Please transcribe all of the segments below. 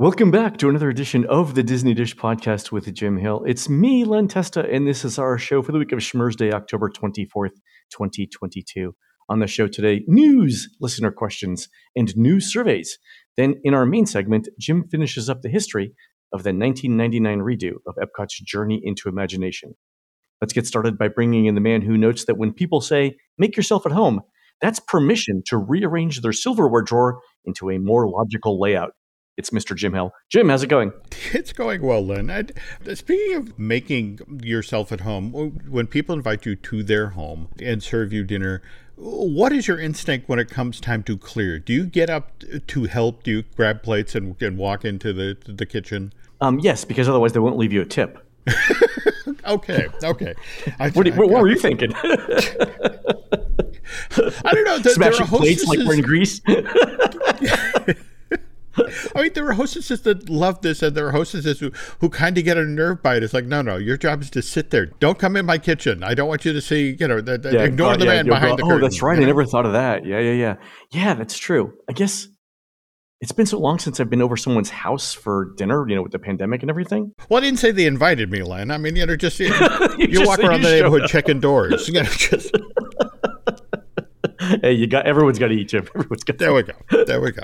Welcome back to another edition of the Disney Dish Podcast with Jim Hill. It's me, Len Testa, and this is our show for the week of Schmurz Day, October 24th, 2022. On the show today, news, listener questions, and news surveys. Then in our main segment, Jim finishes up the history of the 1999 redo of Epcot's Journey into Imagination. Let's get started by bringing in the man who notes that when people say, make yourself at home, that's permission to rearrange their silverware drawer into a more logical layout. It's Mr. Jim Hill. Jim, how's it going? It's going well, Len. I, speaking of making yourself at home, when people invite you to their home and serve you dinner, what is your instinct when it comes time to clear? Do you get up to help? Do you grab plates and, and walk into the, the kitchen? Um, yes, because otherwise they won't leave you a tip. okay, okay. I, what, I, what, were you thinking? I don't know. The, Smashing plates like we're in Greece. I mean, there are hostesses that love this, and there are hostesses who, who kind of get a nerve by it. It's like, no, no, your job is to sit there. Don't come in my kitchen. I don't want you to see, you know, the, the, yeah, ignore uh, the yeah, man behind the curtain. Oh, that's right. I never thought of that. Yeah, yeah, yeah. Yeah, that's true. I guess it's been so long since I've been over someone's house for dinner, you know, with the pandemic and everything. Well, I didn't say they invited me, Len. I mean, you know, just you, you, you just walk around the neighborhood checking doors. You know, just. hey, you got everyone's got to eat, Jim. Everyone's got. There we go. There we go.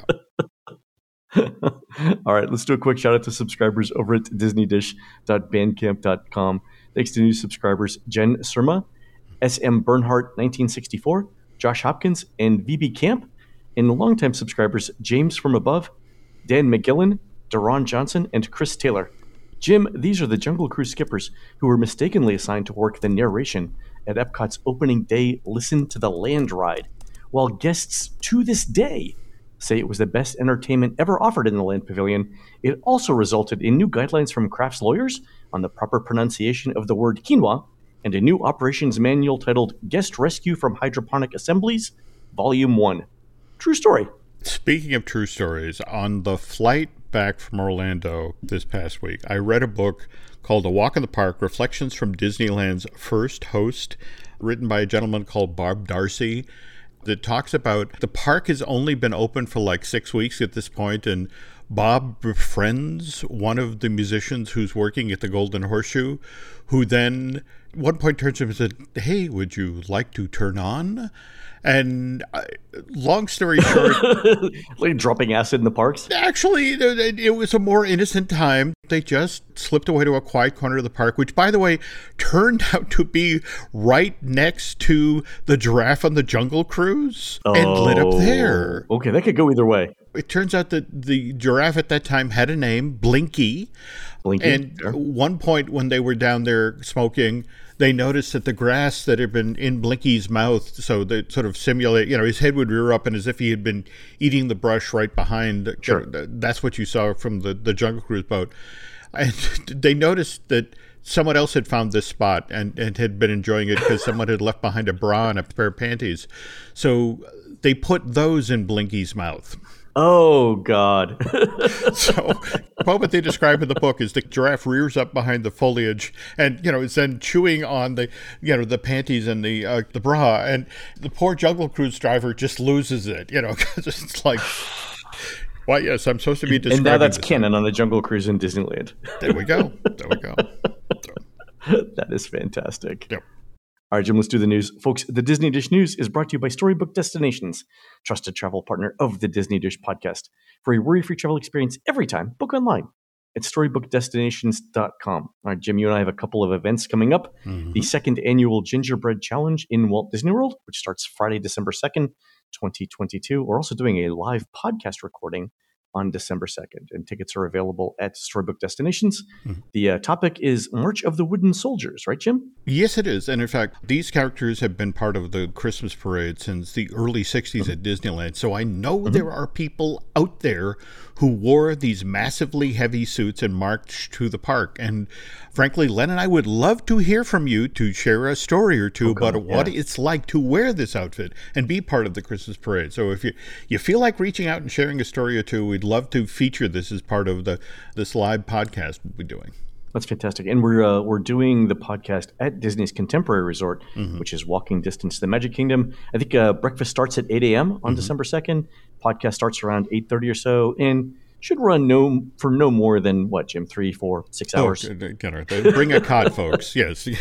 All right, let's do a quick shout out to subscribers over at disneydish.bandcamp.com. Thanks to new subscribers Jen Surma, SM Bernhardt 1964, Josh Hopkins, and VB Camp, and longtime subscribers James from Above, Dan McGillen, Daron Johnson, and Chris Taylor. Jim, these are the Jungle Cruise skippers who were mistakenly assigned to work the narration at Epcot's opening day Listen to the Land ride, while guests to this day say it was the best entertainment ever offered in the Land Pavilion, it also resulted in new guidelines from Kraft's lawyers on the proper pronunciation of the word quinoa and a new operations manual titled Guest Rescue from Hydroponic Assemblies, Volume 1. True story. Speaking of true stories, on the flight back from Orlando this past week, I read a book called A Walk in the Park Reflections from Disneyland's First Host, written by a gentleman called Bob Darcy that talks about the park has only been open for like six weeks at this point, and Bob befriends one of the musicians who's working at the Golden Horseshoe, who then at one point turns to him and said, Hey, would you like to turn on? And uh, long story short, like dropping acid in the parks. Actually, it was a more innocent time. They just slipped away to a quiet corner of the park, which, by the way, turned out to be right next to the giraffe on the Jungle Cruise, oh, and lit up there. Okay, that could go either way. It turns out that the giraffe at that time had a name, Blinky. Blinky. And sure. one point when they were down there smoking they noticed that the grass that had been in Blinky's mouth, so that sort of simulate, you know, his head would rear up and as if he had been eating the brush right behind. Sure. That's what you saw from the, the Jungle Cruise boat. And they noticed that someone else had found this spot and, and had been enjoying it because someone had left behind a bra and a pair of panties. So they put those in Blinky's mouth. Oh God! so, what they describe in the book is the giraffe rears up behind the foliage, and you know is then chewing on the you know the panties and the uh, the bra, and the poor Jungle Cruise driver just loses it, you know, because it's like. Well, yes, I'm supposed to be describing. And now that's canon on the Jungle Cruise in Disneyland. There we go. There we go. So. that is fantastic. Yep. All right, Jim, let's do the news. Folks, the Disney Dish News is brought to you by Storybook Destinations, trusted travel partner of the Disney Dish podcast. For a worry free travel experience every time, book online at storybookdestinations.com. All right, Jim, you and I have a couple of events coming up. Mm-hmm. The second annual Gingerbread Challenge in Walt Disney World, which starts Friday, December 2nd, 2022. We're also doing a live podcast recording on December 2nd, and tickets are available at Storybook Destinations. Mm-hmm. The uh, topic is March of the Wooden Soldiers, right, Jim? Yes, it is. And in fact, these characters have been part of the Christmas parade since the early 60s mm-hmm. at Disneyland. So I know mm-hmm. there are people out there who wore these massively heavy suits and marched to the park. And frankly, Len and I would love to hear from you to share a story or two okay, about what it's like to wear this outfit and be part of the Christmas parade. So if you, you feel like reaching out and sharing a story or two, we'd love to feature this as part of the this live podcast we'll be doing. That's fantastic, and we're uh, we're doing the podcast at Disney's Contemporary Resort, mm-hmm. which is walking distance to the Magic Kingdom. I think uh, breakfast starts at eight a.m. on mm-hmm. December second. Podcast starts around eight thirty or so, and should run no for no more than what Jim three, four, six Oh, hours. you know, bring a cod, folks. Yes.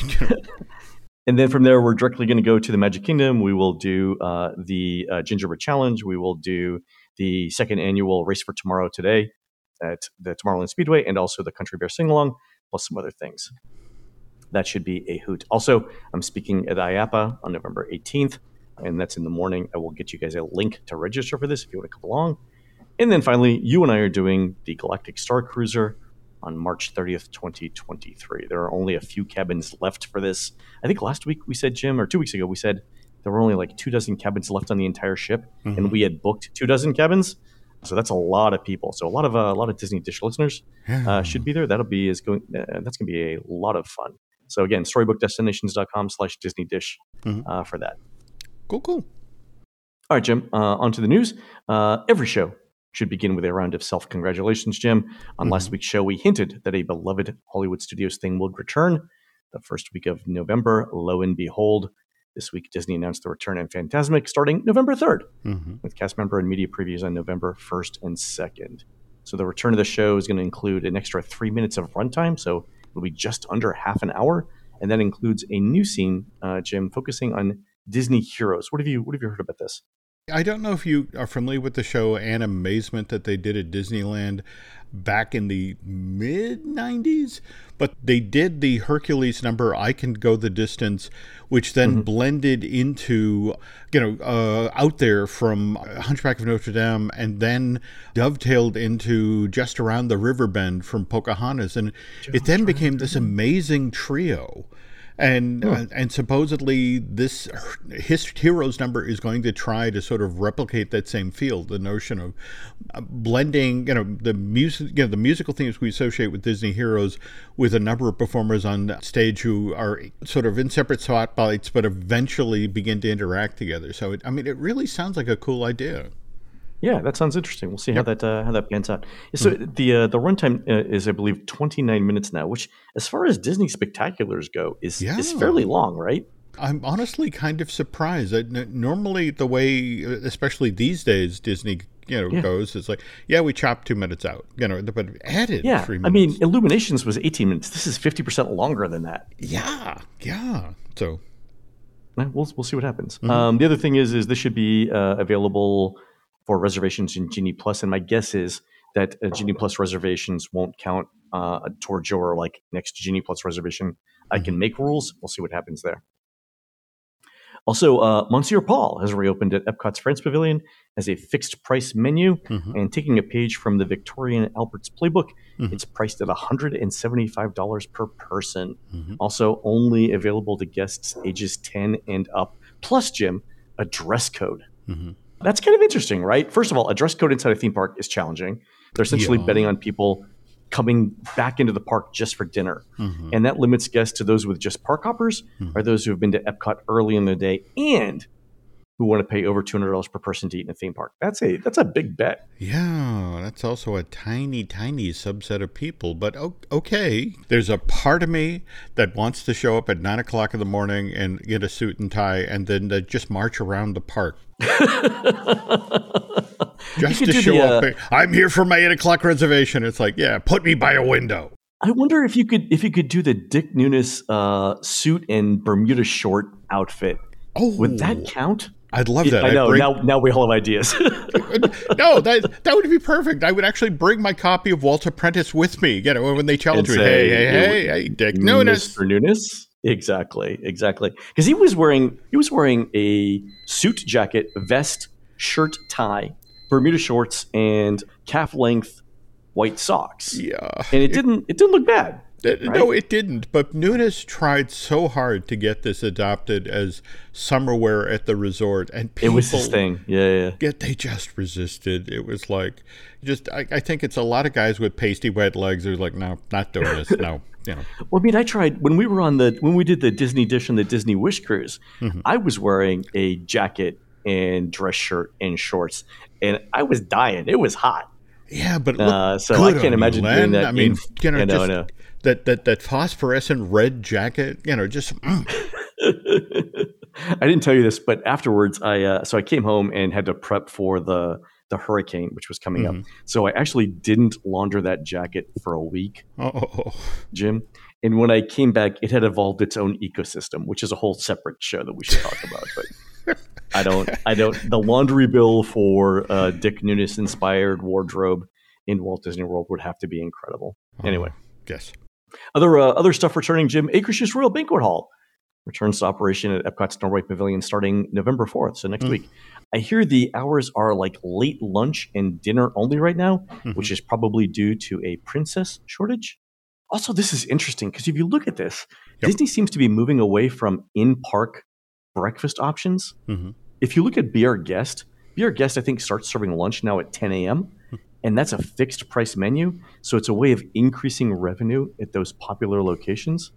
And then from there, we're directly going to go to the Magic Kingdom. We will do uh, the uh, Gingerbread Challenge. We will do the second annual Race for Tomorrow today at the Tomorrowland Speedway, and also the Country Bear Sing Along, plus some other things. That should be a hoot. Also, I'm speaking at IAAPA on November 18th, and that's in the morning. I will get you guys a link to register for this if you want to come along. And then finally, you and I are doing the Galactic Star Cruiser on March 30th, 2023. There are only a few cabins left for this. I think last week we said, Jim, or two weeks ago, we said there were only like two dozen cabins left on the entire ship, Mhm. and we had booked two dozen cabins. So that's a lot of people. So a lot of uh, a lot of Disney Dish listeners uh, should be there. That'll be is going. Uh, that's going to be a lot of fun. So again, storybookdestinations.com slash Disney Dish Mhm. uh, for that. Cool, cool. All right, Jim. Uh, on to the news. Uh, every show should begin with a round of self congratulations, Jim. On last week's show, we hinted that a beloved Hollywood Studios thing would return the first week of November. Lo and behold, this week Disney announced the return of Fantasmic starting November 3rd hmm with cast member and media previews on November 1st and 2nd. So the return of the show is going to include an extra three minutes of runtime, so it'll be just under half an hour, and that includes a new scene, uh, Jim, focusing on Disney heroes. What have you What have you heard about this? I don't know if you are familiar with the show Animazement that they did at Disneyland back in the mid 90s, but they did the Hercules number, I Can Go the Distance, which then blended into, you know, uh, out there from Hunchback of Notre Dame and then dovetailed into Just Around the River Bend from Pocahontas. And it then became this amazing trio and uh, and supposedly this his heroes number is going to try to sort of replicate that same feel the notion of uh, blending you know the music you know the musical themes we associate with disney heroes with a number of performers on stage who are sort of in separate spotlights but eventually begin to interact together. So it, i mean it really sounds like a cool idea Yeah, that sounds interesting. We'll see how that uh, how that pans out. So the uh, the runtime uh, is, I believe, 29 minutes now, which, as far as Disney spectaculars go, is is Yeah. fairly long, right? I'm honestly kind of surprised. I, n- normally, the way, especially these days, Disney you know Yeah. goes is like, yeah, we chopped two minutes out, you know, but added Yeah, three I mean, Illuminations was 18 minutes. This is 50 percent longer than that. yeah, yeah. So Uh, We'll we'll see what happens. Um, the other thing is is this should be uh, available for reservations in Genie Plus, and my guess is that uh, Genie Plus reservations won't count uh, towards your like next Genie Plus reservation. I can make rules. We'll see what happens there. Also, uh, Monsieur Paul has reopened at Epcot's France Pavilion as a fixed price menu, Mhm. and taking a page from the Victoria and Albert's playbook, Mhm. it's priced at $175 per person. Mhm. Also, only available to guests ages 10 and up. Plus, Jim, a dress code. That's kind of interesting, right? First of all, a dress code inside a theme park is challenging. They're essentially Yeah. betting on people coming back into the park just for dinner. Mhm. And that limits guests to those with just park hoppers Mhm. or those who have been to Epcot early in the day and who want to pay over $200 per person to eat in a theme park. That's a that's a big bet. yeah, that's also a tiny, tiny subset of people. But okay, there's a part of me that wants to show up at nine o'clock in the morning and get a suit and tie, and then uh, just march around the park. Just to show the, up. uh, I'm here for my eight o'clock reservation. It's like, yeah, put me by a window. I wonder if you could if you could do the Dick Nunis uh, suit and Bermuda short outfit. Oh, Would that count? I'd love that. I know. bring- now, now we all have ideas. no, that that would be perfect. I would actually bring my copy of Walter Prentice with me. You know, when they challenge me, hey, hey, hey, hey, Dick Nunis. Mr. Nunis. Exactly, exactly. Because he was wearing he was wearing a suit jacket, vest, shirt, tie, Bermuda shorts, and calf length white socks. Yeah, And it didn't it didn't look bad. Uh, No, it didn't. But Nunis tried so hard to get this adopted as summer wear at the resort, and people, It was his thing. Yeah, yeah. Yet they just resisted. It was like, just I, I think it's a lot of guys with pasty wet legs who's like, no, not doing this. No, you know. Well, I mean, I tried when we were on the when we did the Disney Dish and the Disney Wish cruise. Mm-hmm. I was wearing a jacket and dress shirt and shorts, and I was dying. It was hot. Yeah, but Uh, so I can't imagine Len. doing that I mean, in- you know, I know, I just know. That that that phosphorescent red jacket. You know, just mm. I didn't tell you this, but afterwards, I uh, so I came home and had to prep for the the hurricane, which was coming mm-hmm. up. So I actually didn't launder that jacket for a week, oh. Jim. And when I came back, it had evolved its own ecosystem, which is a whole separate show that we should talk about. But I don't, I don't. The laundry bill for uh, Dick Nunis inspired wardrobe in Walt Disney World would have to be incredible. Oh, anyway, yes. Other uh, other stuff returning. Jim Akershus Royal Banquet Hall returns to operation at Epcot's Norway Pavilion starting November fourth, so next mm. week. I hear the hours are like late lunch and dinner only right now, mm-hmm. which is probably due to a princess shortage. Also, this is interesting because if you look at this, yep. Disney seems to be moving away from in park breakfast options. Mm-hmm. If you look at Be Our Guest, Be Our Guest, I think, starts serving lunch now at 10 a.m. And that's a fixed price menu. So it's a way of increasing revenue at those popular locations.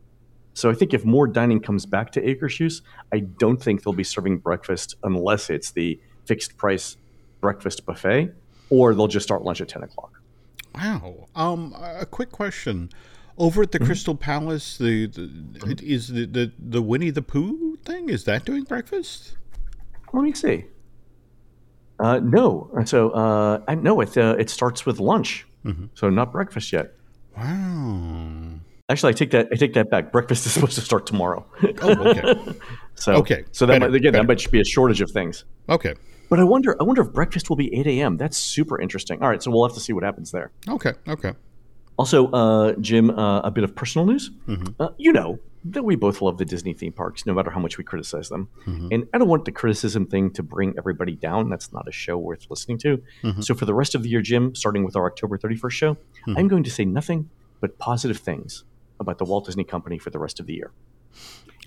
So I think if more dining comes back to Akershus, I don't think they'll be serving breakfast unless it's the fixed price breakfast buffet, or they'll just start lunch at 10 o'clock. Wow. Um, a quick question. Over at the mm-hmm. Crystal Palace, the, the mm-hmm. is the, the the Winnie the Pooh thing is that doing breakfast? Let me see. Uh, no, so uh, I know it. Uh, it starts with lunch, mm-hmm. so not breakfast yet. Wow. Actually, I take that. I take that back. Breakfast is supposed to start tomorrow. oh, okay. so okay. So that better, might, again, better. that might be a shortage of things. Okay. But I wonder. I wonder if breakfast will be eight a.m. That's super interesting. All right, so we'll have to see what happens there. Okay. Okay. Also, uh, Jim, uh, a bit of personal news. Mm-hmm. Uh, you know that we both love the Disney theme parks, no matter how much we criticize them. Mm-hmm. And I don't want the criticism thing to bring everybody down. That's not a show worth listening to. Mm-hmm. So for the rest of the year, Jim, starting with our October 31st show, mm-hmm. I'm going to say nothing but positive things about the Walt Disney Company for the rest of the year.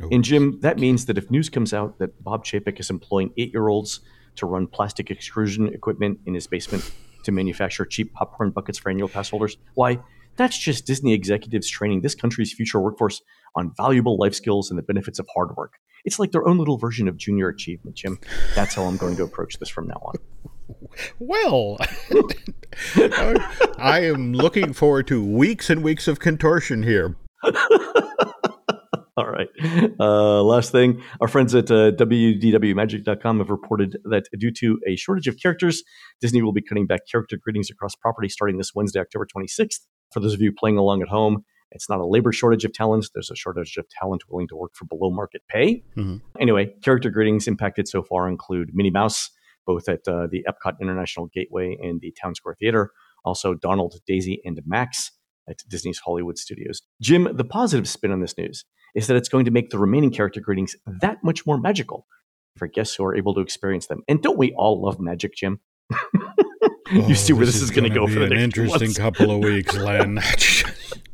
Oh. And Jim, that means that if news comes out that Bob Chapek is employing eight year olds to run plastic extrusion equipment in his basement to manufacture cheap popcorn buckets for annual pass holders, why, that's just Disney executives training this country's future workforce on valuable life skills and the benefits of hard work. It's like their own little version of junior achievement, Jim. That's how I'm going to approach this from now on. Well, I am looking forward to weeks and weeks of contortion here. All right. Uh, last thing, our friends at uh, WDWMagic.com have reported that due to a shortage of characters, Disney will be cutting back character greetings across property starting this Wednesday, October 26th. For those of you playing along at home, it's not a labor shortage of talent. There's a shortage of talent willing to work for below market pay. Mm-hmm. Anyway, character greetings impacted so far include Minnie Mouse, both at uh, the Epcot International Gateway and the Town Square Theater. Also, Donald, Daisy, and Max at Disney's Hollywood Studios. Jim, the positive spin on this news is that it's going to make the remaining character greetings that much more magical for guests who are able to experience them. And don't we all love magic, Jim? you oh, see where this, this is, going to go for the an interesting couple of weeks, Len.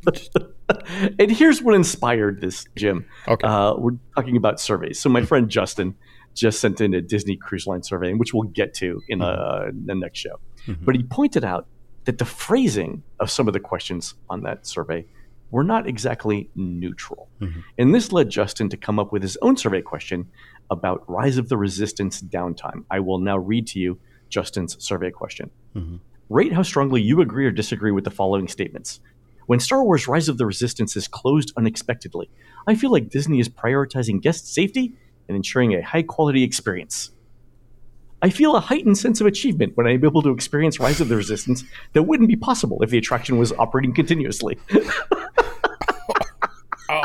and here's what inspired this, Jim. Okay. Uh, we're talking about surveys. So my friend Justin just sent in a Disney Cruise Line survey, which we'll get to in uh, the next show. Mm-hmm. But he pointed out that the phrasing of some of the questions on that survey were not exactly neutral. Mm-hmm. And this led Justin to come up with his own survey question about Rise of the Resistance downtime. I will now read to you Justin's survey question. Mm-hmm. Rate how strongly you agree or disagree with the following statements. When Star Wars Rise of the Resistance is closed unexpectedly, I feel like Disney is prioritizing guest safety and ensuring a high quality experience. I feel a heightened sense of achievement when I'm able to experience Rise of the Resistance that wouldn't be possible if the attraction was operating continuously. oh.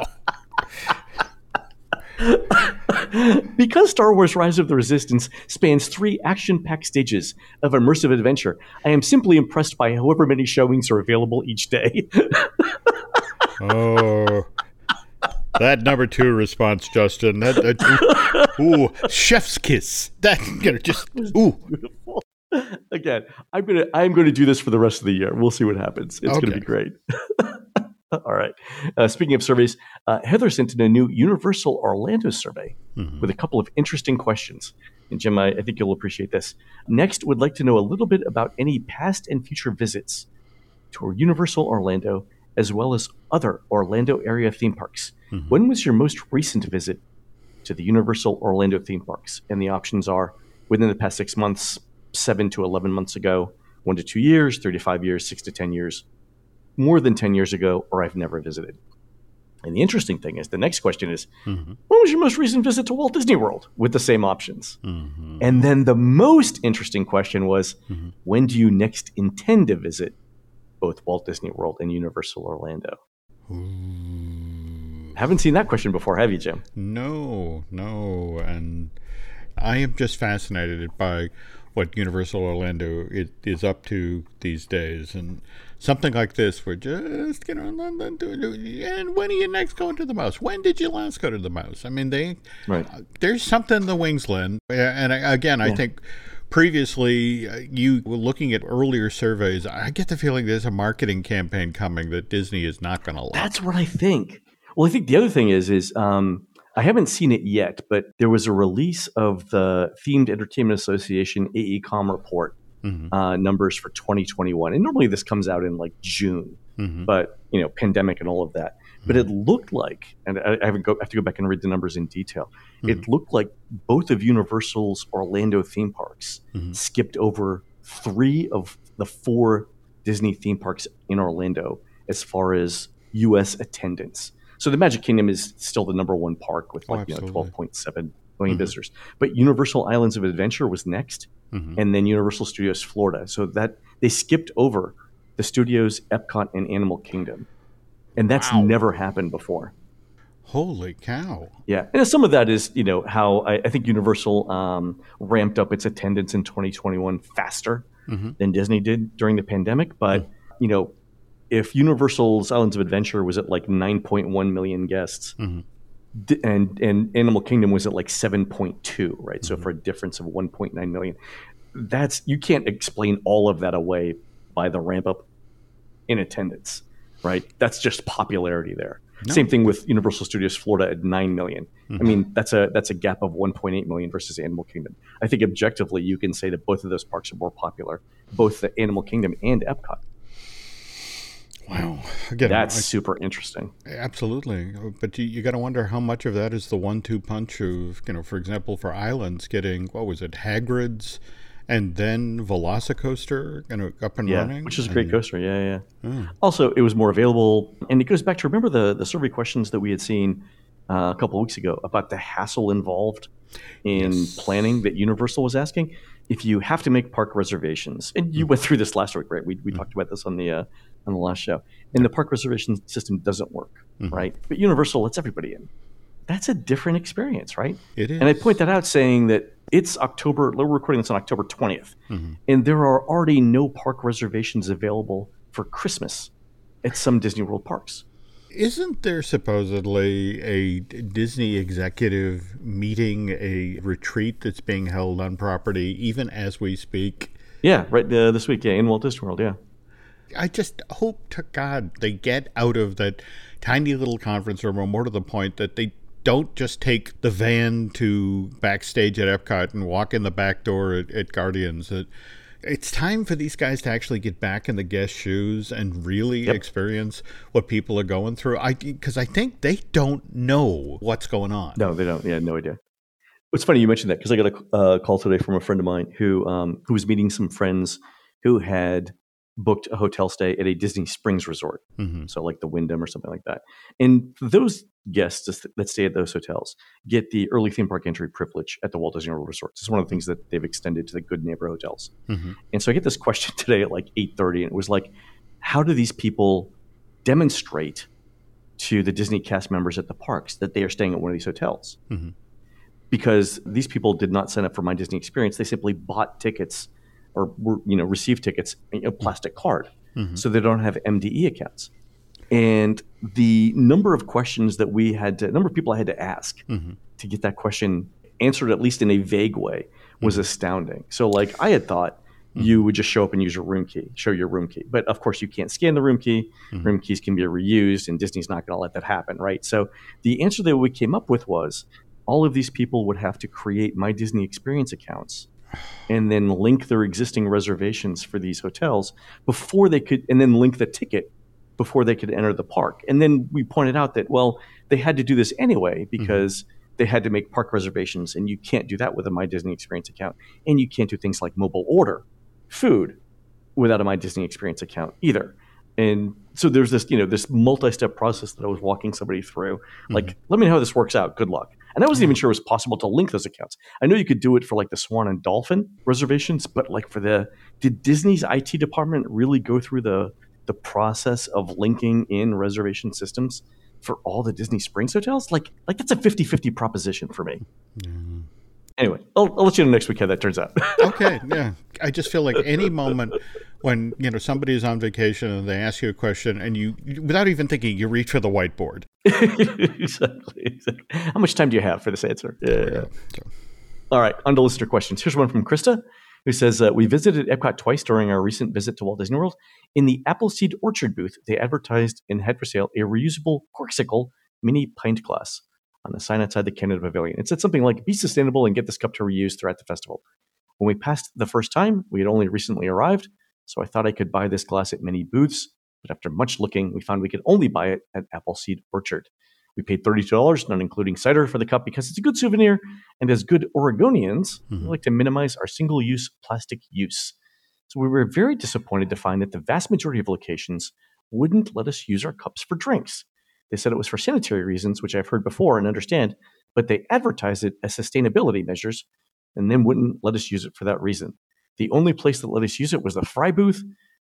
because Star Wars Rise of the Resistance spans three action packed stages of immersive adventure, I am simply impressed by however many showings are available each day. oh. That number two response, Justin. That, that ooh, chef's kiss. That you know, just ooh. Again, I'm gonna I'm gonna do this for the rest of the year. We'll see what happens. It's okay. gonna be great. All right. Uh, speaking of surveys, uh, Heather sent in a new Universal Orlando survey mm-hmm. with a couple of interesting questions. And Jim, I, I, think you'll appreciate this. Next, would like to know a little bit about any past and future visits to Universal Orlando, as well as other Orlando area theme parks. Mm-hmm. When was your most recent visit to the Universal Orlando theme parks? And the options are within the past six months, seven to 11 months ago, one to two years, 35 years, six to 10 years, more than 10 years ago, or I've never visited. And the interesting thing is, the next question is, mm-hmm. when was your most recent visit to Walt Disney World? With the same options. Mm-hmm. And then the most interesting question was, mm-hmm. when do you next intend to visit both Walt Disney World and Universal Orlando? Ooh. Haven't seen that question before, have you, Jim? No, no. And I am just fascinated by what Universal Orlando is, is up to these days. And something like this, we're just, you know, and when are you next going to the mouse? When did you last go to the mouse? I mean, they, right. Uh, there's something in the wings, Len. And again, yeah. I think previously uh, you were looking at earlier surveys i get the feeling there's a marketing campaign coming that disney is not going to like that's what i think well i think the other thing is is um, I haven't seen it yet, but there was a release of the Themed Entertainment Association AECOM report mm-hmm. uh, numbers for 2021. And normally this comes out in like June, mm-hmm. but you know, pandemic and all of that. Mm-hmm. But it looked like, and I, I, go, I, have to go back and read the numbers in detail. It mm-hmm. looked like both of Universal's Orlando theme parks mm-hmm. skipped over three of the four Disney theme parks in Orlando as far as U.S. attendance. So the Magic Kingdom is still the number one park with like oh, you know twelve point seven million mm-hmm. visitors. But Universal Islands of Adventure was next, mm-hmm. and then Universal Studios Florida. So that they skipped over the studios, Epcot, and Animal Kingdom, and that's wow. never happened before. Holy cow! Yeah, and some of that is you know how I, I think Universal um, ramped up its attendance in 2021 faster mm-hmm. than Disney did during the pandemic, but you know if Universal's Islands of Adventure was at like 9.1 million guests, mm-hmm. And and Animal Kingdom was at like 7.2, right? Mm-hmm. So for a difference of 1.9 million, that's you can't explain all of that away by the ramp up in attendance, right? That's just popularity there. No. Same thing with Universal Studios Florida at 9 million. Mm-hmm. I mean, that's a that's a gap of 1.8 million versus Animal Kingdom. I think objectively you can say that both of those parks are more popular, both the Animal Kingdom and Epcot. Wow. Again, that's I, super interesting. Absolutely. But you, you got to wonder how much of that is the one two punch of, you know, for example, for Islands getting, what was it, Hagrid's and then Velocicoaster you know, up and yeah, running? Which is a great coaster. Yeah, yeah. Oh. Also, it was more available. And it goes back to remember the, the survey questions that we had seen uh, a couple weeks ago about the hassle involved in yes. planning that Universal was asking. If you have to make park reservations, and you mm. went through this last week, right? We, we mm. talked about this on the uh, on the last show. And the park reservation system doesn't work, mm-hmm. right? But Universal lets everybody in. That's a different experience, right? It is. And I point that out saying that it's October, we're recording this on October 20th, mm-hmm. and there are already no park reservations available for Christmas at some Disney World parks. Isn't there supposedly a Disney executive meeting, a retreat that's being held on property even as we speak? Yeah, right uh, this week, yeah, in Walt Disney World, yeah. I just hope to God they get out of that tiny little conference room, or more to the point, that they don't just take the van to backstage at Epcot and walk in the back door at, at Guardians. That it's time for these guys to actually get back in the guest shoes and really yep. experience what people are going through. I because I think they don't know what's going on. No, they don't. Yeah, no idea. It's funny you mentioned that because I got a uh, call today from a friend of mine who um, who was meeting some friends who had booked a hotel stay at a Disney Springs resort, mm-hmm. so like the Wyndham or something like that. And those guests that stay at those hotels get the early theme park entry privilege at the Walt Disney World resorts. It's one of the things that they've extended to the Good Neighbor hotels. Mm-hmm. And so I get this question today at like eight thirty, and it was like, how do these people demonstrate to the Disney cast members at the parks that they are staying at one of these hotels? Mm-hmm. Because these people did not sign up for my Disney experience; they simply bought tickets or you know receive tickets a plastic card, mm-hmm. so they don't have MDE accounts. And the number of questions that we had to, number of people I had to ask mm-hmm. to get that question answered at least in a vague way was mm-hmm. astounding. So like I had thought mm-hmm. you would just show up and use your room key, show your room key. But of course, you can't scan the room key. Mm-hmm. Room keys can be reused, and Disney's not going to let that happen, right? So the answer that we came up with was all of these people would have to create my Disney Experience accounts and then link their existing reservations for these hotels before they could, and then link the ticket before they could enter the park. And then we pointed out that, well, they had to do this anyway mm-hmm. because mm-hmm. they had to make park reservations, and you can't do that with a My Disney Experience account. And you can't do things like mobile order food without a My Disney Experience account either. And so there's this, you know, this multi-step process that I was walking somebody through. Like, mm-hmm. let me know how this works out. Good luck. And I wasn't even sure it was possible to link those accounts. I know you could do it for like the Swan and Dolphin reservations, but like for the did Disney's IT department really go through the the process of linking in reservation systems for all the Disney Springs hotels? Like like that's a 50-50 proposition for me. Mm-hmm. Anyway, I'll, I'll, let you know next week how that turns out. okay, yeah. I just feel like any moment when you know somebody is on vacation and they ask you a question and you, without even thinking, you reach for the whiteboard. exactly, exactly. How much time do you have for this answer? Yeah. yeah. So. All right, on to listener questions. Here's one from Krista, who says uh, we visited Epcot twice during our recent visit to Walt Disney World. In the Appleseed Orchard booth, they advertised and had for sale a reusable Corkcicle mini pint glass on the sign outside the Canada Pavilion. It said something like, be sustainable and get this cup to reuse throughout the festival. When we passed the first time, we had only recently arrived, so I thought I could buy this glass at many booths, but after much looking, we found we could only buy it at Appleseed Orchard. We paid $32, not including cider, for the cup because it's a good souvenir, and as good Oregonians, mm-hmm. we like to minimize our single use plastic use. So we were very disappointed to find that the vast majority of locations wouldn't let us use our cups for drinks. They said it was for sanitary reasons, which I've heard before and understand, but they advertised it as sustainability measures and then wouldn't let us use it for that reason. The only place that let us use it was the Fry booth,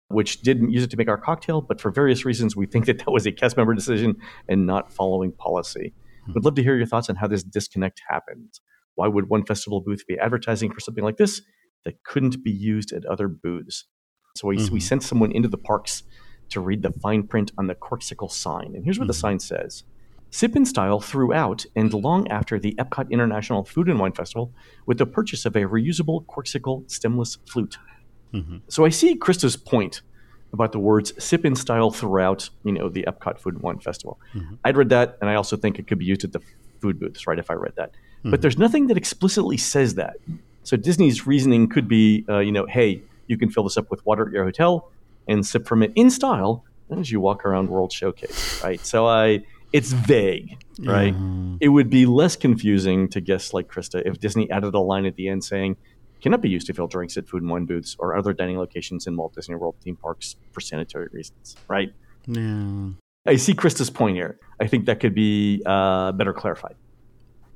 which didn't use it to make our cocktail, but for various reasons, we think that that was a cast member decision and not following policy. Hmm. We'd love to hear your thoughts on how this disconnect happened. Why would one festival booth be advertising for something like this that couldn't be used at other booths? So we, mm-hmm. we sent someone into the parks to read the fine print on the Corkcicle sign. And here's what mm-hmm. the sign says Sip in style throughout and long after the Epcot International Food and Wine Festival with the purchase of a reusable corksicle stemless flute. Mm-hmm. So I see Krista's point about the words sip in style throughout, you know, the Epcot Food and Wine Festival. Mm-hmm. I'd read that, and I also think it could be used at the food booths, right? If I read that, mm-hmm. but there's nothing that explicitly says that. So Disney's reasoning could be, uh, you know, hey, you can fill this up with water at your hotel and sip from it in style as you walk around World Showcase, right? So I, it's vague, right? Mm. It would be less confusing to guests like Krista if Disney added a line at the end saying, cannot be used to fill drinks at food and wine booths or other dining locations in Walt Disney World theme parks for sanitary reasons, right? Yeah. I see Krista's point here. I think that could be uh, better clarified.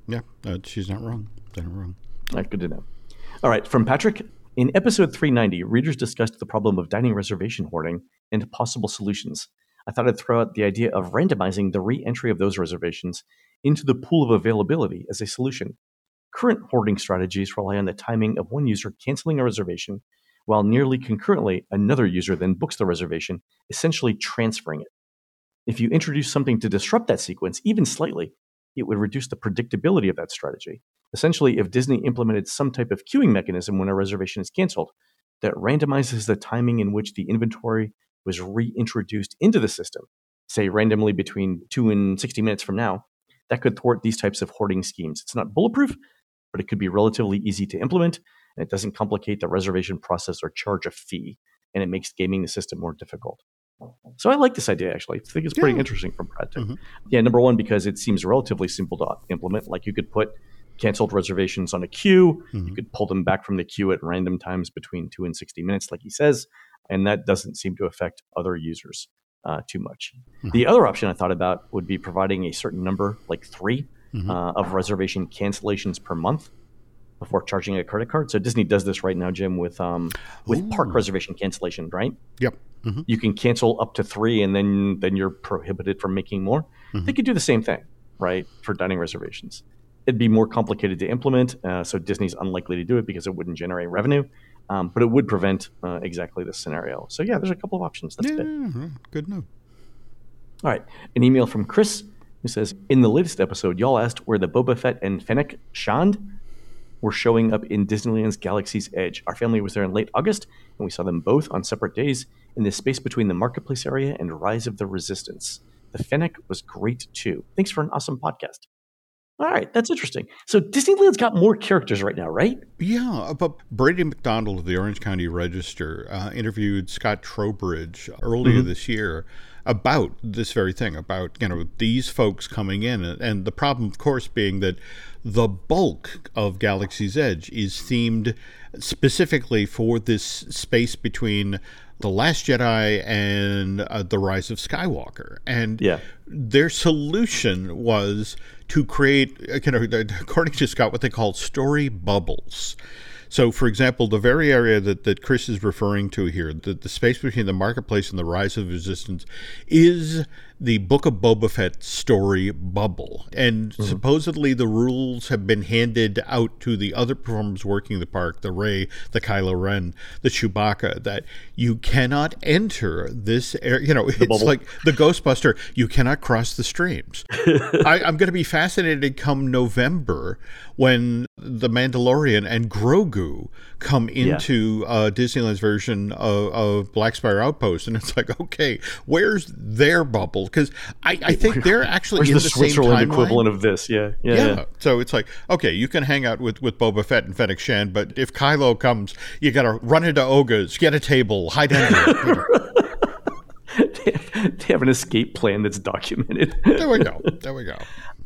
Yeah, uh, she's not wrong. Not wrong. All right, good to know. All right, from Patrick. In episode 390, readers discussed the problem of dining reservation hoarding and possible solutions. I thought I'd throw out the idea of randomizing the re entry of those reservations into the pool of availability as a solution. Current hoarding strategies rely on the timing of one user canceling a reservation, while nearly concurrently another user then books the reservation, essentially transferring it. If you introduce something to disrupt that sequence, even slightly, it would reduce the predictability of that strategy. Essentially, if Disney implemented some type of queuing mechanism when a reservation is canceled that randomizes the timing in which the inventory was reintroduced into the system, say randomly between 2 and 60 minutes from now, that could thwart these types of hoarding schemes. It's not bulletproof, but it could be relatively easy to implement, and it doesn't complicate the reservation process or charge a fee, and it makes gaming the system more difficult. So I like this idea actually. I think it's pretty yeah. interesting from Brad. Mm-hmm. Yeah, number one because it seems relatively simple to implement. Like you could put canceled reservations on a queue. Mm-hmm. You could pull them back from the queue at random times between two and 60 minutes, like he says. And that doesn't seem to affect other users uh, too much. Mm-hmm. The other option I thought about would be providing a certain number, like 3 mm-hmm. uh, of reservation cancellations per month before charging a credit card. So Disney does this right now, Jim, with um, with Ooh. park reservation cancellation, right? Yep. Mm-hmm. You can cancel up to three, and then then you're prohibited from making more. Mm-hmm. They could do the same thing, right, for dining reservations it'd be more complicated to implement. Uh, so Disney's unlikely to do it because it wouldn't generate revenue, um, but it would prevent uh, exactly this scenario. So yeah, there's a couple of options. That's yeah, good. Good note. All right, an email from Chris who says in the latest episode, y'all asked where the Boba Fett and Fennec Shand were showing up in Disneyland's Galaxy's Edge. Our family was there in late August, and we saw them both on separate days in the space between the marketplace area and Rise of the Resistance. The Fennec was great too. Thanks for an awesome podcast. All right, that's interesting. So Disneyland's got more characters right now, right? Yeah, but Brady MacDonald of the Orange County Register uh, interviewed Scott Trowbridge earlier mm-hmm. this year about this very thing, about you know these folks coming in, and the problem, of course, being that the bulk of Galaxy's Edge is themed specifically for this space between the Last Jedi and uh, The Rise of Skywalker. And Yeah. their solution was to create, uh, you know, according to Scott, what they call story bubbles. So, for example, the very area that, that Chris is referring to here, the, the space between the marketplace and the rise of resistance, is the Book of Boba Fett story bubble. And supposedly the rules have been handed out to the other performers working the park, the Rey, the Kylo Ren, the Chewbacca, that you cannot enter this area. You know, it's bubble. like the Ghostbuster, you cannot cross the streams. I, I'm going to be fascinated come November when The Mandalorian and Grogu come into uh, Disneyland's version of, of Black Spire Outpost. And it's like, okay, where's their bubble? Because I, I think they're actually Where's in the, the, Switzerland equivalent of this? Yeah, yeah, Yeah. yeah. So it's like, okay, you can hang out with, with Boba Fett and Fennec Shand, but if Kylo comes, you got to run into Oga's, get a table, hide under. They, have, they have an escape plan that's documented. There we go. There we go.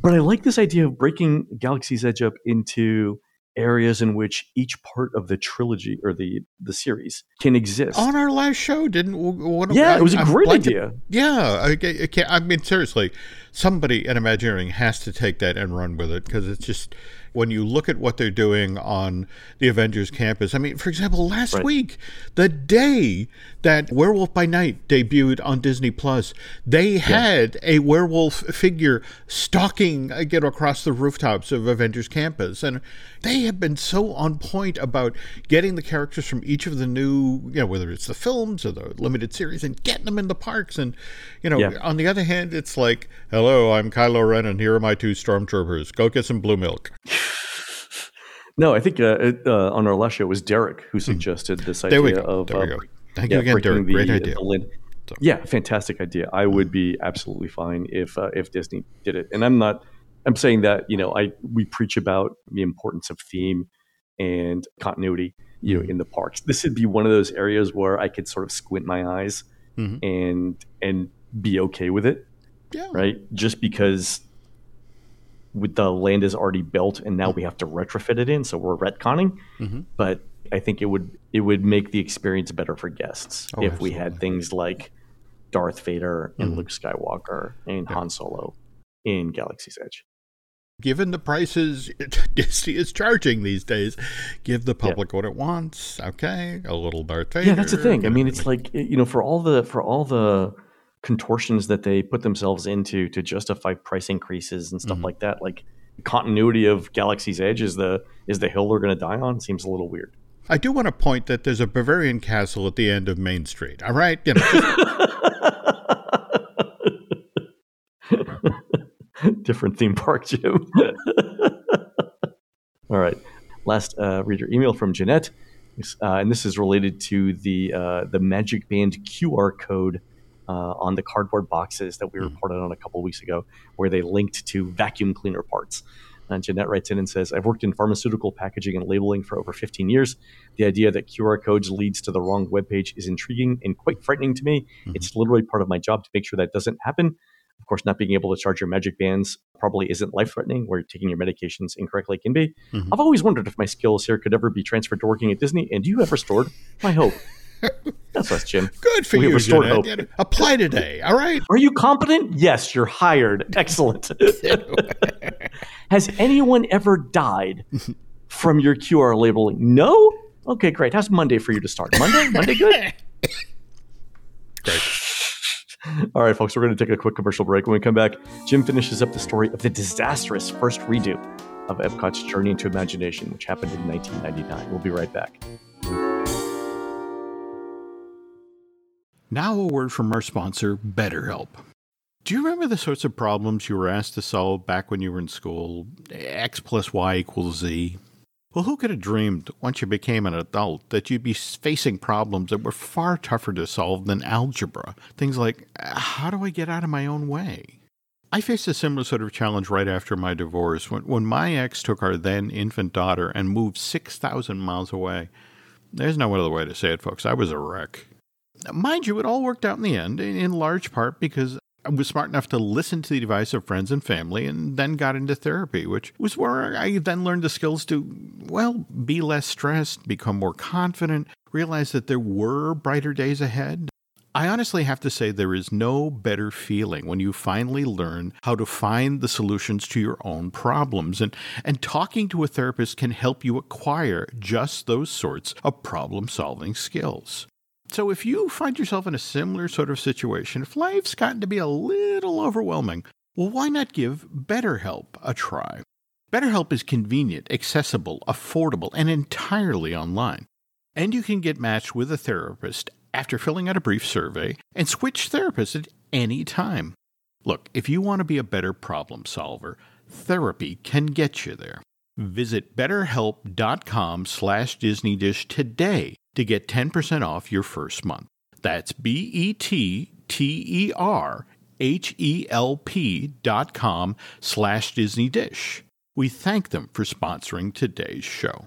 But I like this idea of breaking Galaxy's Edge up into areas in which each part of the trilogy or the the series can exist. On our last show, didn't one yeah, I- it was a I'd great like to- idea. Yeah, I, I can't. I mean, seriously, somebody in Imagineering has to take that and run with it because it's just when you look at what they're doing on the Avengers campus. I mean, for example, last Right. week, the day that Werewolf by Night debuted on Disney Plus, they had a werewolf figure stalking, uh, you know, across the rooftops of Avengers campus, and they have been so on point about getting the characters from each of the new, you know, whether it's the films or the limited series, and getting them in the parks. And you know, Yeah. on the other hand, it's like, hello, I'm Kylo Ren, and here are my two stormtroopers. Go get some blue milk. No, I think uh, it, uh, on our last show it was Derek who suggested this Hmm. Idea of There we uh, go. Thank yeah, you again, Derek. the- Great idea. So- Yeah, fantastic idea. I would be absolutely fine if uh, if Disney did it. And I'm not. I'm saying that you know I we preach about the importance of theme and continuity. You Mm-hmm. know, in the parks, this would be one of those areas where I could sort of squint my eyes Mhm. and and be okay with it, Yeah. right? Just because with the land is already built and now we have to retrofit it in, so we're retconning. Mhm. But I think it would it would make the experience better for guests Oh, if we had things like Darth Vader and Mhm. Luke Skywalker and Yeah. Han Solo in Galaxy's Edge. Given the prices Disney is charging these days, give the public what it wants. Okay, a little Darth Vader. Yeah, that's the thing. I mean, it's like you know, for all the for all the contortions that they put themselves into to justify price increases and stuff Mhm. like that, like continuity of Galaxy's Edge is the is the hill they're going to die on. Seems a little weird. I do want to point that there's a Bavarian castle at the end of Main Street. All right, you know, just- Different theme park, Jim. All right. Last uh, reader email from Jeanette, uh, and this is related to the uh, the Magic Band QR code uh, on the cardboard boxes that we reported on a couple weeks ago, where they linked to vacuum cleaner parts. And Jeanette writes in and says, I've worked in pharmaceutical packaging and labeling for over 15 years. The idea that QR codes leads to the wrong webpage is intriguing and quite frightening to me. It's literally part of my job to make sure that doesn't happen. Of course, not being able to charge your magic bands probably isn't life threatening, where taking your medications incorrectly can be. Mhm. I've always wondered if my skills here could ever be transferred to working at Disney, and you have restored my hope. That's us, Jim. good for We have you, restored Jeanette. hope. You know, Apply today. All right. Are you competent? Yes, you're hired. Excellent. Has anyone ever died from your QR labeling? No? Okay, great. How's Monday for you to start? Monday? Monday good? Great. All right, folks, we're going to take a quick commercial break. When we come back, Jim finishes up the story of the disastrous first redo of Epcot's Journey into Imagination, which happened in 1999. We'll be right back. Now, a word from our sponsor, BetterHelp. Do you remember the sorts of problems you were asked to solve back when you were in school? X plus Y equals Z. Well, who could have dreamed once you became an adult that you'd be facing problems that were far tougher to solve than algebra? Things like, how do I get out of my own way? I faced a similar sort of challenge right after my divorce when, when my ex took our then infant daughter and moved 6,000 miles away. There's no other way to say it, folks. I was a wreck. Mind you, it all worked out in the end, in large part because I was smart enough to listen to the advice of friends and family and then got into therapy, which was where I then learned the skills to, well, be less stressed, become more confident, realize that there were brighter days ahead. I honestly have to say there is no better feeling when you finally learn how to find the solutions to your own problems. And, and talking to a therapist can help you acquire just those sorts of problem solving skills. So if you find yourself in a similar sort of situation, if life's gotten to be a little overwhelming, well, why not give BetterHelp a try? BetterHelp is convenient, accessible, affordable, and entirely online. And you can get matched with a therapist after filling out a brief survey and switch therapists at any time. Look, if you want to be a better problem solver, therapy can get you there. Visit betterhelp.com slash disneydish today to get 10% off your first month. That's B-E-T-T-E-R-H-E-L-P dot com slash Disney Dish. We thank them for sponsoring today's show.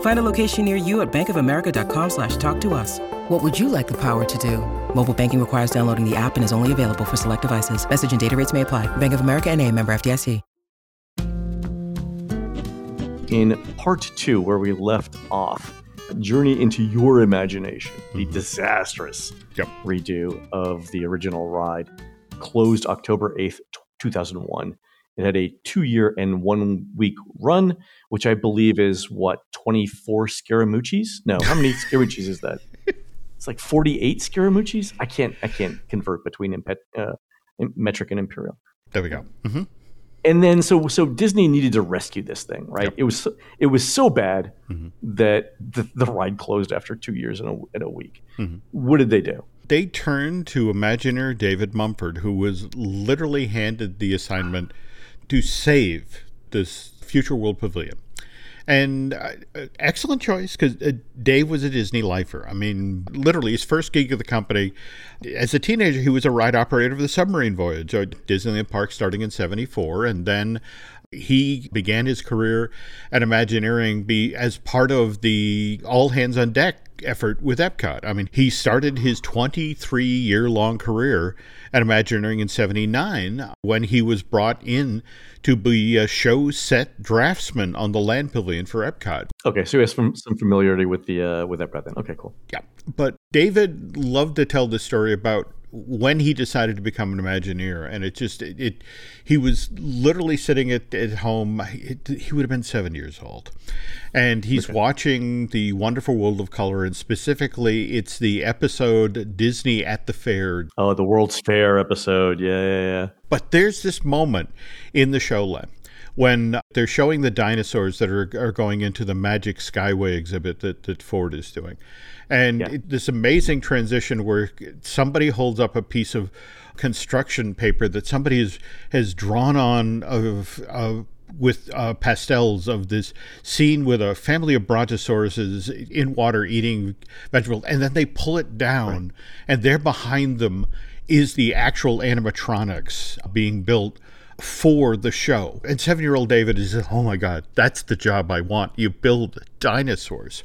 Find a location near you at bankofamerica.com slash talk to us. What would you like the power to do? Mobile banking requires downloading the app and is only available for select devices. Message and data rates may apply. Bank of America and a member FDIC. In part two, where we left off, journey into your imagination, the mm-hmm. disastrous Yep. redo of the original ride closed October 8th, 2001. It had a two year and one week run, which I believe is what, 24 Scaramucci's? No, how many Scaramucci's is that? It's like 48 Scaramucci's? I can't, I can't convert between impet, uh, metric and imperial. There we go. hmm And then so so Disney needed to rescue this thing, right? Yep. It was so, it was so bad Mhm. that the, the ride closed after two years and a, and a week. Mhm. What did they do? They turned to Imagineer David Mumford, who was literally handed the assignment to save this Future World Pavilion. And uh, excellent choice because uh, Dave was a Disney lifer. I mean, literally, his first gig of the company as a teenager, he was a ride operator of the submarine voyage at Disneyland Park starting in 74. And then he began his career at Imagineering be as part of the all hands on deck effort with Epcot. I mean, he started his 23 year long career at Imagineering in 79 when he was brought in to be a show set draftsman on the land pavilion for Epcot. Okay, so he has some, some familiarity with the uh, with Epcot then. Okay, cool. Yeah. But David loved to tell the story about when he decided to become an Imagineer. And it just, it, it he was literally sitting at, at home. It, he would have been seven years old. And he's watching The Wonderful World of Color. And specifically, it's the episode Disney at the Fair. Oh, the World's Fair episode. Yeah, yeah, yeah. But there's this moment in the showland when they're showing the dinosaurs that are, are going into the Magic Skyway exhibit that, that Ford is doing. And Yeah. it- this amazing transition where somebody holds up a piece of construction paper that somebody has, has drawn on of, of with uh, pastels of this scene with a family of brontosauruses in water eating vegetables, and then they pull it down, and there behind them is the actual animatronics being built for the show. And seven year old David is, oh my God, that's the job I want. You build dinosaurs.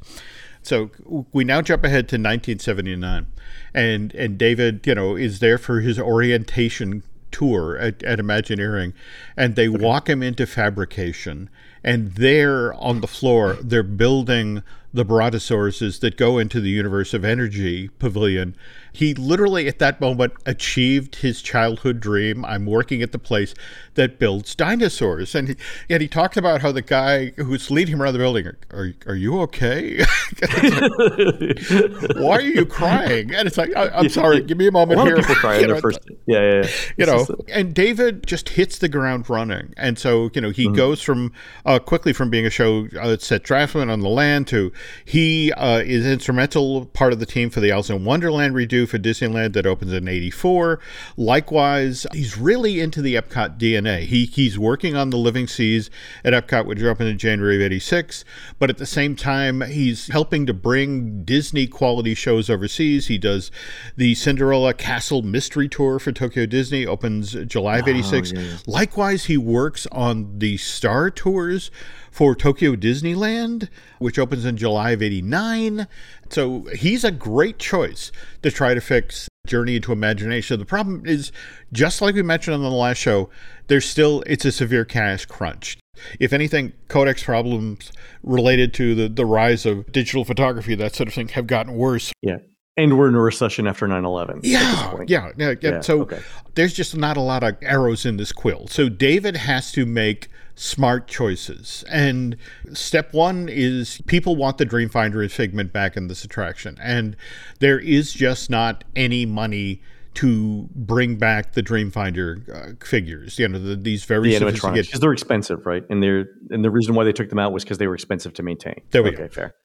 So we now jump ahead to 1979, and and David, you know, is there for his orientation tour at, at Imagineering, and they walk him into fabrication, and there on the floor, they're building the brontosauruses that go into the universe of energy pavilion. He literally, at that moment, achieved his childhood dream. I'm working at the place that builds dinosaurs, and he, and he talked about how the guy who's leading him around the building, are are you okay? like, Why are you crying? And it's like, I, am sorry, give me a moment a lot here. Of people cry you know, first. Yeah, yeah. yeah. You know, and David just hits the ground running, and so you know he mm-hmm. goes from uh, quickly from being a show uh, set Draftsman on the land to he uh, is instrumental part of the team for the Alice in Wonderland redo for Disneyland that opens in '84. Likewise, he's really into the Epcot DNA. He he's working on the Living Seas at Epcot, which opened in January of '86, but at the same time, he's helping to bring Disney quality shows overseas. He does the Cinderella Castle Mystery Tour for Tokyo Disney, opens July of '86. Oh, yeah. Likewise, he works on the Star Tours for Tokyo Disneyland, which opens in July of 89. So he's a great choice to try to fix Journey into Imagination. The problem is, just like we mentioned on the last show, there's still, it's a severe cash crunch. If anything, Kodak's problems related to the, the rise of digital photography, that sort of thing, have gotten worse. Yeah. And we're in a recession after 9 11. Yeah, yeah, yeah, yeah. So okay. there's just not a lot of arrows in this quill. So David has to make smart choices. And step one is people want the Dreamfinder and Figment back in this attraction. And there is just not any money to bring back the Dreamfinder uh, figures. You know, the, these very the sophisticated because they're expensive, right? And they're and the reason why they took them out was because they were expensive to maintain. There we okay, go. fair.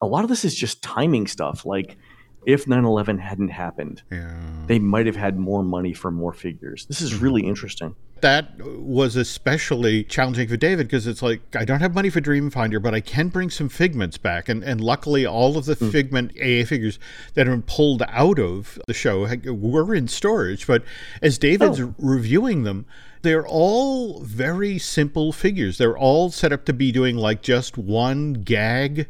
A lot of this is just timing stuff. Like if 9/11 hadn't happened, yeah. they might have had more money for more figures. This is mm-hmm. really interesting. That was especially challenging for David because it's like I don't have money for Dreamfinder, but I can bring some figments back, and and luckily all of the mm. figment AA figures that have been pulled out of the show were in storage. But as David's oh. reviewing them, they're all very simple figures. They're all set up to be doing like just one gag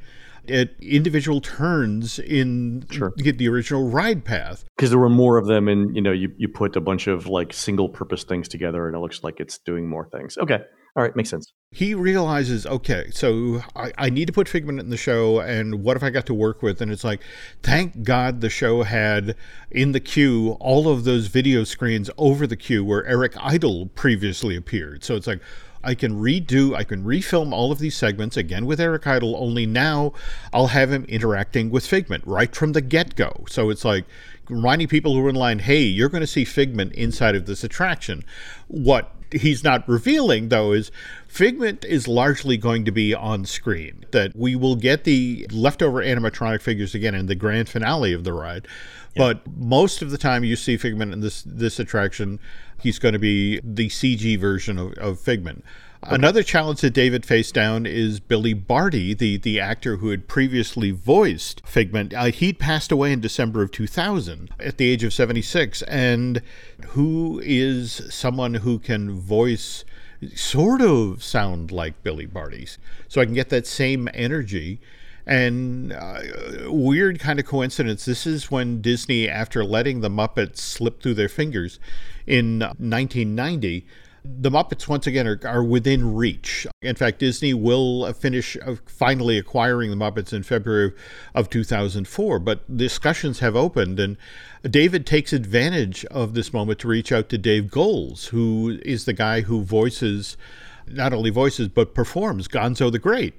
at individual turns in sure. get the original ride path. Because there were more of them and you know you, you put a bunch of like single purpose things together and it looks like it's doing more things. Okay. All right. Makes sense. He realizes okay so I, I need to put figment in the show and what if i got to work with? And it's like thank god the show had in the queue all of those video screens over the queue where eric idle previously appeared. So it's like I can redo, I can refilm all of these segments again with Eric Idle, only now I'll have him interacting with Figment right from the get go. So it's like reminding people who are in line, hey, you're going to see Figment inside of this attraction. What he's not revealing, though, is Figment is largely going to be on screen. That we will get the leftover animatronic figures again in the grand finale of the ride. But most of the time, you see Figment in this this attraction he's going to be the CG version of, of Figment. Okay. Another challenge that David faced down is Billy Barty, the, the actor who had previously voiced Figment. Uh, he'd passed away in December of 2000 at the age of 76, and who is someone who can voice sort of sound like Billy Barty's. So I can get that same energy. And uh, weird kind of coincidence. This is when Disney, after letting the Muppets slip through their fingers, in 1990 the Muppets once again are, are, within reach. In fact, Disney will finish uh, finally acquiring the Muppets in February of 2004. But discussions have opened, and David takes advantage of this moment to reach out to Dave Goelz, who is the guy who voices, not only voices, but performs Gonzo the Great.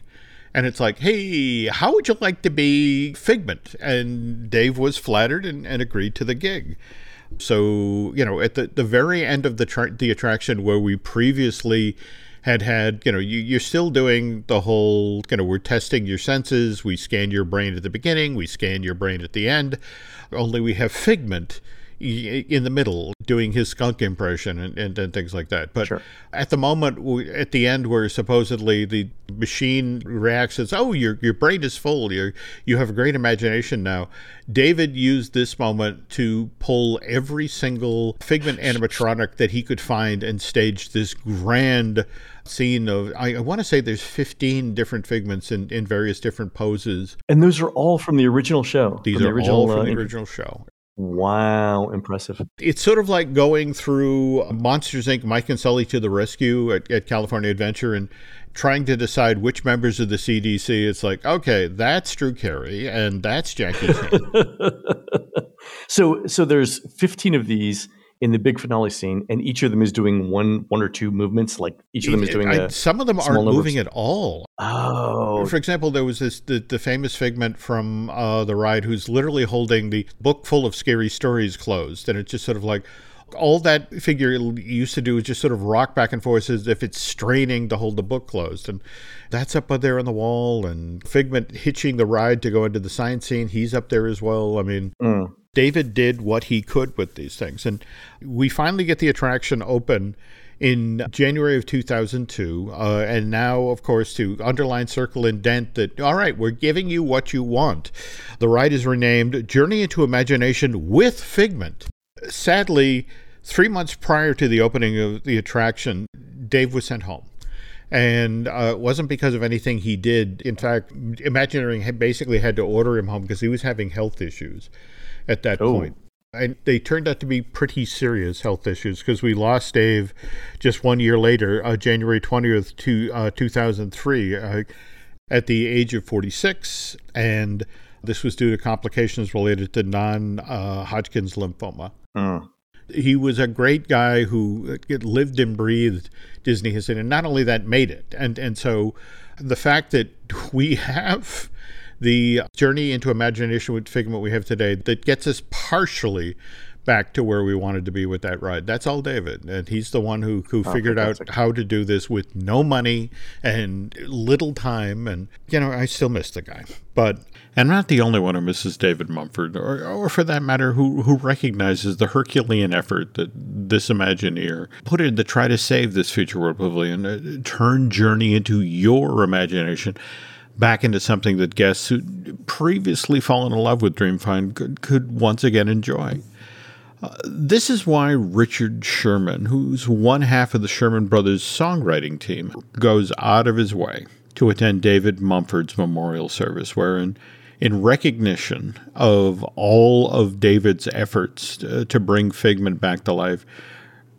And it's like, hey, how would you like to be Figment? And Dave was flattered and, and agreed to the gig. So, you know, at the, the very end of the, tra- the attraction where we previously had had, you know, you, you're still doing the whole, you know, we're testing your senses. We scan your brain at the beginning, we scan your brain at the end. Only we have Figment in the middle doing his skunk impression and, and, and things like that. But sure. at the moment, at the end, where supposedly the machine reacts as, "Oh, your your brain is full. You you have a great imagination now." David used this moment to pull every single Figment animatronic that he could find and stage this grand scene of I, I want to say there's 15 different figments in, in various different poses. And those are all from the original show. These are the original, all from uh, the original show. Wow, impressive. It's sort of like going through Monsters Inc. Mike and Sully to the rescue at, at California Adventure and trying to decide which members of the CDC. It's like, okay, that's Drew Carey and that's Jackie Chan. so, so there's 15 of these in the big finale scene, and each of them is doing one, one or two movements. Like each of them is doing. I, some of them aren't moving at all. Oh, for example, there was this the, the famous Figment from uh, the ride who's literally holding the book full of scary stories closed, and it's just sort of like all that figure used to do is just sort of rock back and forth as if it's straining to hold the book closed. And that's up there on the wall. And Figment hitching the ride to go into the science scene, he's up there as well. I mean, mm. David did what he could with these things. And we finally get the attraction open in January of 2002. Uh, and now, of course, to underline, circle, indent that, all right, we're giving you what you want. The ride is renamed Journey into Imagination with Figment. Sadly, three months prior to the opening of the attraction, Dave was sent home. And uh, it wasn't because of anything he did. In fact, Imagineering basically had to order him home because he was having health issues at that oh. point. And they turned out to be pretty serious health issues because we lost Dave just one year later, uh, January 20th, to, uh, 2003, uh, at the age of 46. And this was due to complications related to non uh, Hodgkin's lymphoma. Mm. He was a great guy who lived and breathed Disney history, and not only that, made it. And and so the fact that we have the journey into imagination with Figment we have today that gets us partially back to where we wanted to be with that ride. That's all David. And he's the one who, who oh, figured fantastic. out how to do this with no money and little time. And, you know, I still miss the guy. But and I'm not the only one who misses David Mumford, or, or for that matter, who, who recognizes the Herculean effort that this Imagineer put in to try to save this Future World Pavilion, uh, turn Journey into your imagination back into something that guests who previously fallen in love with Dreamfind could, could once again enjoy. Uh, this is why Richard Sherman, who's one half of the Sherman Brothers songwriting team, goes out of his way to attend David Mumford's memorial service, wherein in recognition of all of David's efforts to, to bring Figment back to life,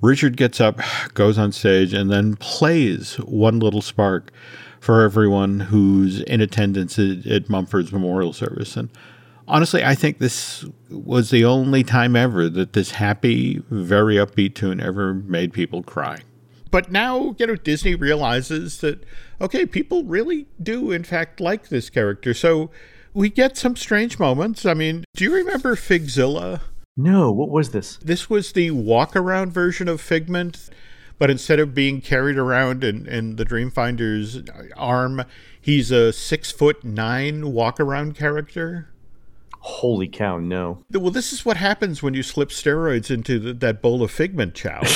Richard gets up, goes on stage, and then plays One Little Spark for everyone who's in attendance at, at Mumford's memorial service. And honestly, I think this was the only time ever that this happy, very upbeat tune ever made people cry. But now, you know, Disney realizes that, okay, people really do, in fact, like this character. So we get some strange moments. I mean, do you remember Figzilla? No, what was this? This was the walk around version of Figment, but instead of being carried around in, in the Dreamfinder's arm, he's a six foot nine walk around character. Holy cow, no. Well, this is what happens when you slip steroids into the, that bowl of Figment chow.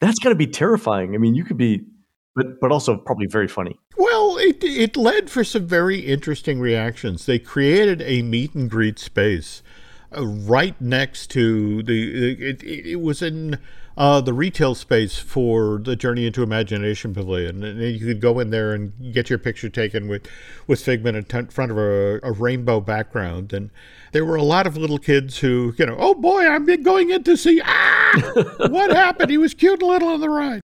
That's got to be terrifying. I mean, you could be but but also probably very funny. Well, it it led for some very interesting reactions. They created a meet and greet space right next to the. It, it, it was in uh, the retail space for the Journey into Imagination Pavilion, and you could go in there and get your picture taken with with Figment in front of a, a rainbow background and there were a lot of little kids who, you know, oh boy, I'm going in to see, ah, what happened? He was cute and little on the ride.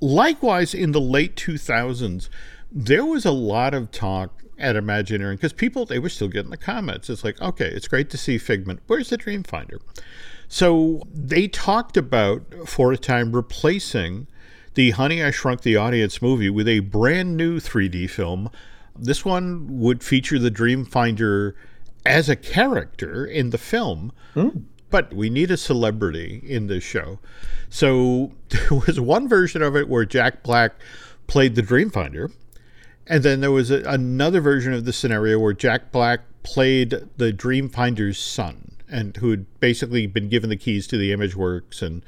Likewise, in the late 2000s, there was a lot of talk at Imagineering because people they were still getting the comments. It's like, okay, it's great to see Figment. Where's the Dreamfinder? So they talked about for a time replacing the Honey I Shrunk the Audience movie with a brand new 3D film. This one would feature the Dreamfinder as a character in the film. Mm but we need a celebrity in this show. So there was one version of it where Jack Black played the Dreamfinder. And then there was a, another version of the scenario where Jack Black played the Dreamfinder's son, and who had basically been given the keys to the Imageworks, and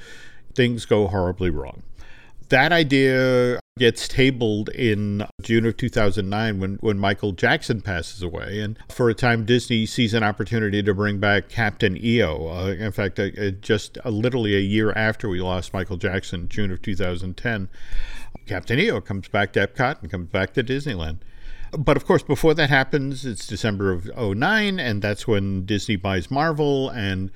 things go horribly wrong. That idea gets tabled in June of 2009 when, when Michael Jackson passes away. And for a time, Disney sees an opportunity to bring back Captain EO. Uh, in fact, uh, uh, just uh, literally a year after we lost Michael Jackson, June of 2010, Captain EO comes back to Epcot and comes back to Disneyland. But of course, before that happens, it's December of 09, and that's when Disney buys Marvel and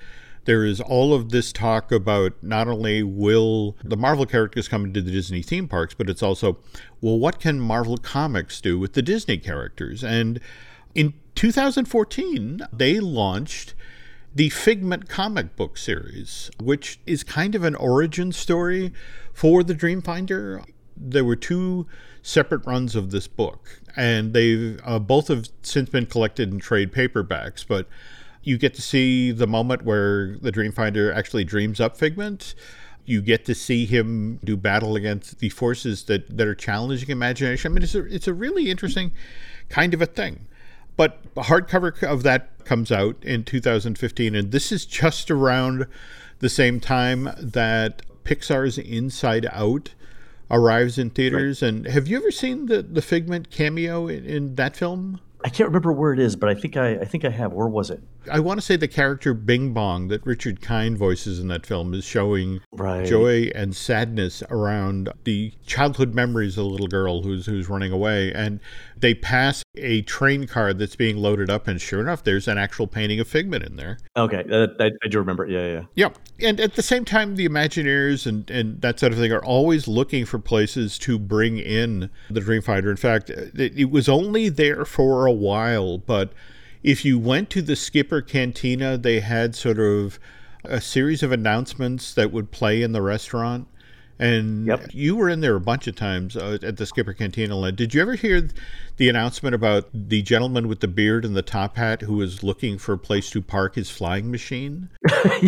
there is all of this talk about not only will the Marvel characters come into the Disney theme parks, but it's also, well, what can Marvel Comics do with the Disney characters? And in 2014, they launched the Figment comic book series, which is kind of an origin story for the Dreamfinder. There were two separate runs of this book, and they've uh, both have since been collected in trade paperbacks. But you get to see the moment where the Dreamfinder actually dreams up Figment. You get to see him do battle against the forces that, that are challenging imagination. I mean, it's a, it's a really interesting kind of a thing. But hardcover of that comes out in 2015, and this is just around the same time that Pixar's Inside Out arrives in theaters. Right. And have you ever seen the, the Figment cameo in, in that film? I can't remember where it is, but I think I, I think I have. Where was it? I want to say the character Bing Bong that Richard Kind voices in that film is showing right. joy and sadness around the childhood memories of the little girl who's who's running away, and they pass a train car that's being loaded up, and sure enough, there's an actual painting of Figment in there. Okay, uh, I, I, do remember. Yeah, yeah, yeah. And at the same time, the Imagineers and and that sort of thing are always looking for places to bring in the Dreamfinder. In fact, it, it was only there for a while, but if you went to the Skipper Cantina, they had sort of a series of announcements that would play in the restaurant. And yep. you were in there a bunch of times uh, at the Skipper Cantina. Did you ever hear the announcement about the gentleman with the beard and the top hat who was looking for a place to park his flying machine?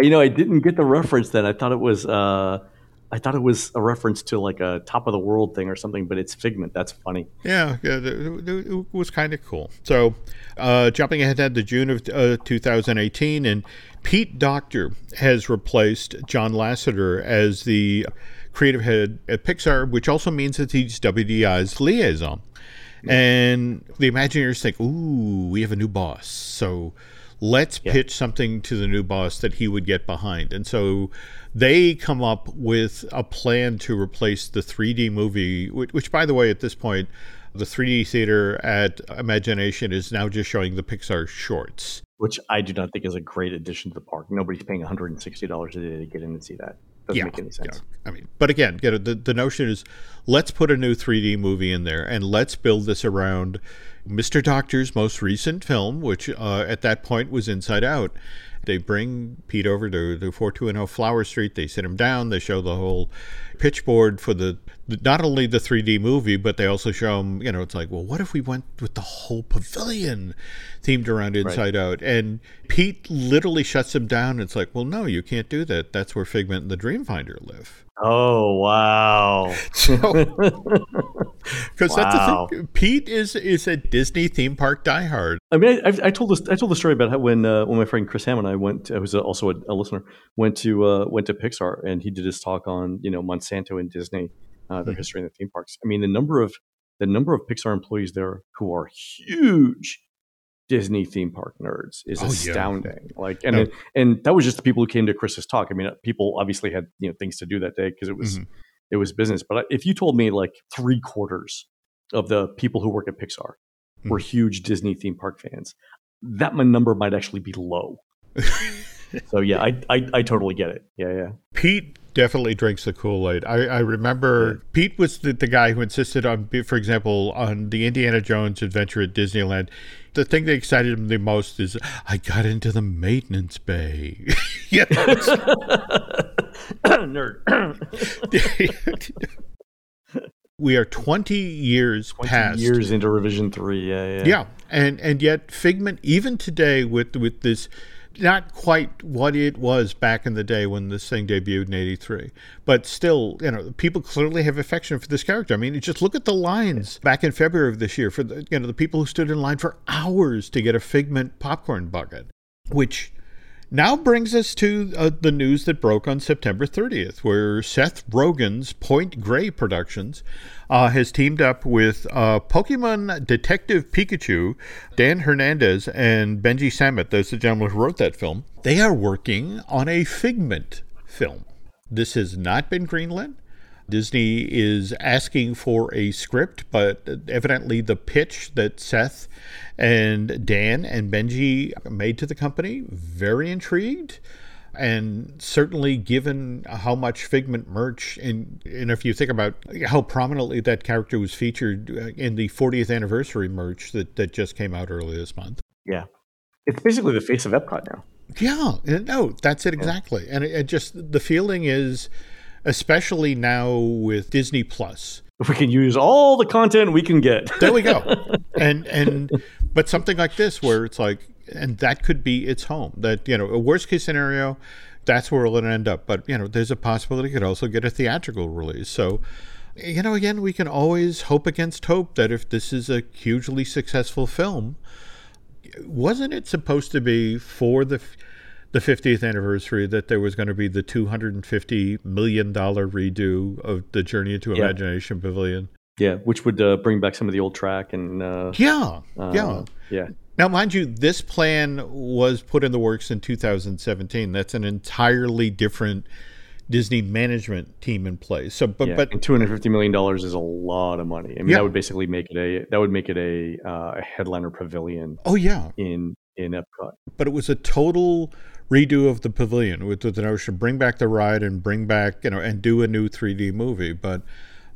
you know, I didn't get the reference then. I thought it was. Uh I thought it was a reference to like a top of the world thing or something, but it's Figment. That's funny. Yeah, yeah it, was kind of cool. So, uh, jumping ahead to June of uh, 2018, and Pete Docter has replaced John Lasseter as the creative head at Pixar, which also means that he's WDI's liaison. And the Imagineers think, ooh, we have a new boss. So let's yeah. pitch something to the new boss that he would get behind. And so they come up with a plan to replace the 3D movie, which, which, by the way, at this point, the 3D theater at Imagination is now just showing the Pixar shorts. Which I do not think is a great addition to the park. Nobody's paying $160 a day to get in and see that. Doesn't yeah, make any sense. Yeah. I mean, but again, you know, the, the notion is let's put a new 3D movie in there and let's build this around Mr. Docter's most recent film, which uh, at that point was Inside Out. They bring Pete over to, to 4210 Flower Street. They sit him down. They show the whole pitch board for the not only the 3D movie, but they also show him, you know, it's like, well, what if we went with the whole pavilion themed around Inside right. Out? And Pete literally shuts him down. It's like, well, no, you can't do that. That's where Figment and the Dreamfinder live. Oh wow! Because wow. that's the thing. Pete is is a Disney theme park diehard. I mean, I, I told this. I told the story about how when uh, when my friend Chris Hammond and I went, I was also a, a listener, went to uh, went to Pixar, and he did his talk on you know Monsanto and Disney, uh, their mm-hmm. history in the theme parks. I mean, the number of the number of Pixar employees there who are huge Disney theme park nerds is oh, astounding. Yeah. Like, and no. and that was just the people who came to Chris's talk. I mean, people obviously had you know things to do that day because it was mm-hmm. it was business. But if you told me like three quarters of the people who work at Pixar mm-hmm. were huge Disney theme park fans, that my number might actually be low. so yeah, I, I I totally get it. Yeah, yeah. Pete definitely drinks the Kool Aid. I, I remember yeah. Pete was the, the guy who insisted on, for example, on the Indiana Jones adventure at Disneyland. The thing that excited him the most is I got into the maintenance bay. yeah, nerd. we are 20 years 20 past years into revision 3 yeah yeah yeah and and yet figment even today with with this not quite what it was back in the day when this thing debuted in 83 but still you know people clearly have affection for this character. I mean just look at the lines back in february of this year for the you know the people who stood in line for hours to get a figment popcorn bucket which now brings us to uh, the news that broke on September 30th, where Seth Rogen's Point Grey Productions uh, has teamed up with uh, Pokemon Detective Pikachu, Dan Hernandez, and Benji Samit. Those are the gentlemen who wrote that film. They are working on a Figment film. This has not been greenlit. Disney is asking for a script, but evidently the pitch that Seth and Dan and Benji made to the company, very intrigued. And certainly, given how much Figment merch, and, and if you think about how prominently that character was featured uh, in the 40th anniversary merch that, that just came out earlier this month. Yeah. It's basically the face of Epcot now. Yeah, no, that's it exactly. And it, it just, the feeling is, especially now with Disney Plus, we can use all the content we can get. there we go. And and but something like this where it's like and that could be its home. That you know, a worst case scenario, that's where it'll end up. But you know, there's a possibility it could also get a theatrical release. So you know, again, we can always hope against hope that if this is a hugely successful film, wasn't it supposed to be for the the 50th anniversary that there was going to be the 250 million dollar redo of the Journey into yeah. Imagination Pavilion? Yeah, which would uh, bring back some of the old track and uh, yeah, uh, yeah, yeah. Now, mind you, this plan was put in the works in 2017. That's an entirely different Disney management team in place. So, but yeah, but two hundred fifty million dollars is a lot of money. I mean, yeah. that would basically make it a that would make it a uh, a headliner pavilion. Oh yeah, in in Epcot. But it was a total redo of the pavilion with, with the notion bring back the ride and bring back you know and do a new 3D movie. But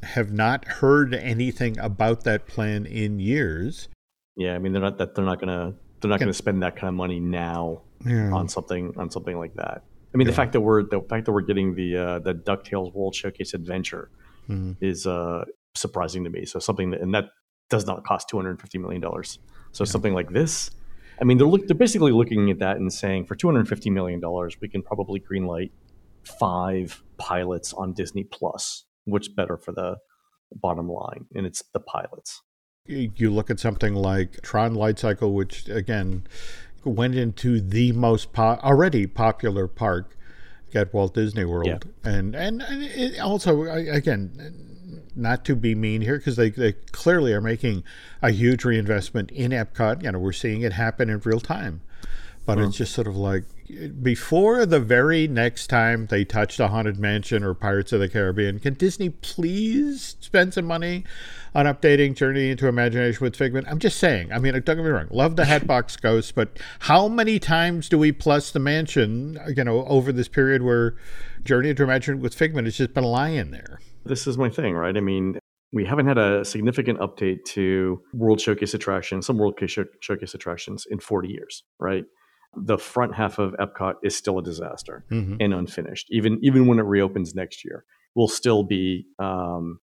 have not heard anything about that plan in years. Yeah, I mean they're not that they're not gonna they're not gonna spend that kind of money now yeah. on something on something like that. I mean, yeah. the fact that we're the fact that we're getting the uh, the Ducktales World Showcase Adventure mm-hmm. is uh, surprising to me. So something that and that does not cost two hundred fifty million dollars. So something like this, I mean, they're look, they're basically looking at that and saying for two hundred fifty million dollars, we can probably greenlight five pilots on Disney Plus. Which better for the bottom line, and it's the pilots. You look at something like Tron Light Cycle, which again went into the most po- already popular park at Walt Disney World, yeah. and and, and also again, not to be mean here because they they clearly are making a huge reinvestment in Epcot. You know, we're seeing it happen in real time, but it's just sort of like before the very next time they touch the Haunted Mansion or Pirates of the Caribbean, can Disney please spend some money on updating Journey into Imagination with Figment? I'm just saying. I mean, don't get me wrong, love the Hatbox Ghost, but how many times do we plus the mansion, you know, over this period where Journey into Imagination with Figment has just been lying there? This is my thing, right? I mean, we haven't had a significant update to World Showcase attractions, some World Showcase attractions in 40 years, right? the front half of Epcot is still a disaster mm-hmm. and unfinished. Even even when it reopens next year, will still be um,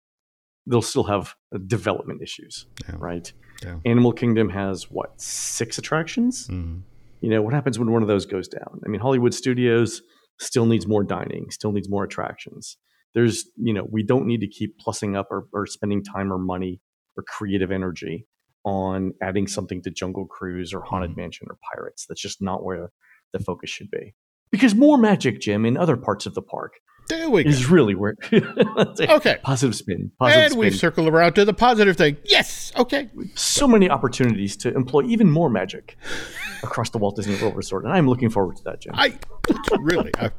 they'll still have development issues, yeah. right? Yeah. Animal Kingdom has what six attractions. Mm-hmm. You know what happens when one of those goes down? I mean, Hollywood Studios still needs more dining, still needs more attractions. There's you know we don't need to keep plussing up or, or spending time or money or creative energy on adding something to Jungle Cruise or Haunted mm-hmm. Mansion or Pirates. That's just not where the focus should be. Because more Magic Jim in other parts of the park there we is go. really where. okay. Positive spin. Positive and we circle around to the positive thing. Yes. Okay. So many opportunities to employ even more magic across the Walt Disney World Resort, and I'm looking forward to that, Jim. I really. I,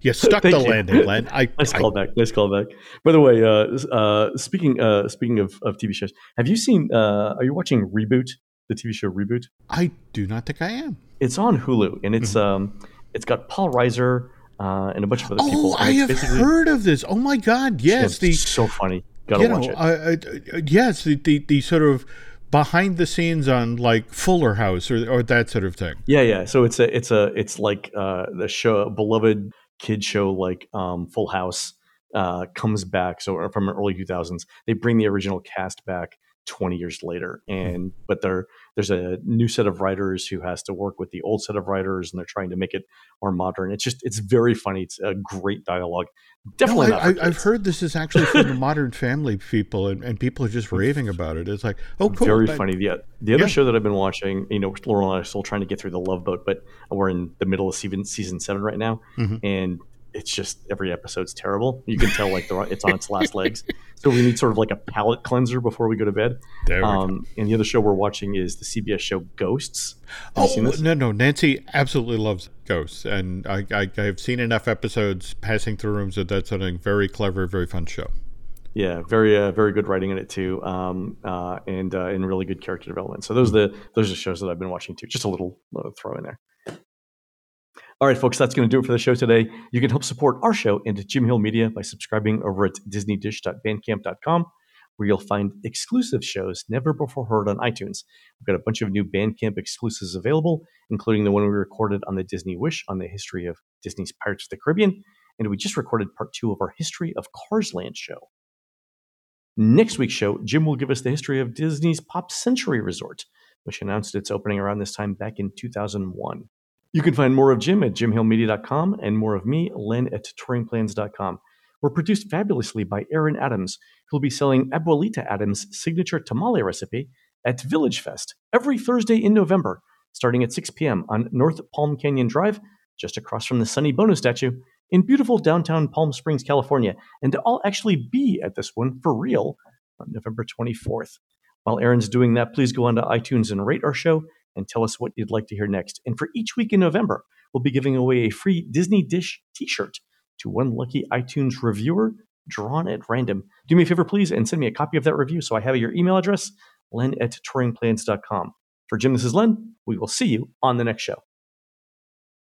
you stuck the you. landing, Len. I, nice I, callback. Nice callback. By the way, uh, uh, speaking uh, speaking of, of TV shows, have you seen? Uh, are you watching Reboot? The TV show Reboot. I do not think I am. It's on Hulu, and it's mm-hmm. um, it's got Paul Reiser uh, and a bunch of other oh, people. Oh, I have heard of this. Oh my god, yes, the so funny. Gotta watch know, it. Uh, yes, the, the the sort of behind the scenes on like Fuller House or or that sort of thing. Yeah, yeah. So it's a it's a it's like uh, the show beloved kid show like um, Full House uh, comes back. So from the early 2000s, they bring the original cast back 20 years later and but there there's a new set of writers who has to work with the old set of writers and they're trying to make it more modern. It's just it's very funny. It's a great dialogue. Definitely no, I, have heard this is actually for the modern family people and, and people are just raving about it. It's like oh cool very funny. The, the other yeah. show that i've been watching you know laurel and i are still trying to get through the love boat but we're in the middle of season season seven right now mm-hmm. and it's just every episode's terrible. You can tell like the, it's on its last legs. So we need sort of like a palate cleanser before we go to bed. We go. Um, and the other show we're watching is the CBS show Ghosts. Have Oh seen this? no, no! Nancy absolutely loves ghosts, and I, I I've seen enough episodes passing through rooms that that's a very clever, very fun show. Yeah, very uh, very good writing in it too, um, uh, and uh, and really good character development. So those are the those are the shows that I've been watching too. Just a little, little throw in there. All right, folks, that's going to do it for the show today. You can help support our show and Jim Hill Media by subscribing over at disneydish.bandcamp.com, where you'll find exclusive shows never before heard on iTunes. We've got a bunch of new Bandcamp exclusives available, including the one we recorded on the Disney Wish on the history of Disney's Pirates of the Caribbean, and we just recorded part two of our History of Cars Land show. Next week's show, Jim will give us the history of Disney's Pop Century Resort, which announced its opening around this time back in 2001. You can find more of Jim at jimhillmedia.com and more of me, Len, at touringplans.com. We're produced fabulously by Aaron Adams, who'll be selling Abuelita Adams' signature tamale recipe at Village Fest every Thursday in November, starting at 6 p.m. on North Palm Canyon Drive, just across from the Sonny Bono statue in beautiful downtown Palm Springs, California. And I'll actually be at this one for real on November 24th. While Aaron's doing that, please go onto iTunes and rate our show and tell us what you'd like to hear next. And for each week in November, we'll be giving away a free Disney Dish t shirt to one lucky iTunes reviewer drawn at random. Do me a favor, please, and send me a copy of that review so I have your email address, len at touringplans.com. For Jim, this is Len. We will see you on the next show.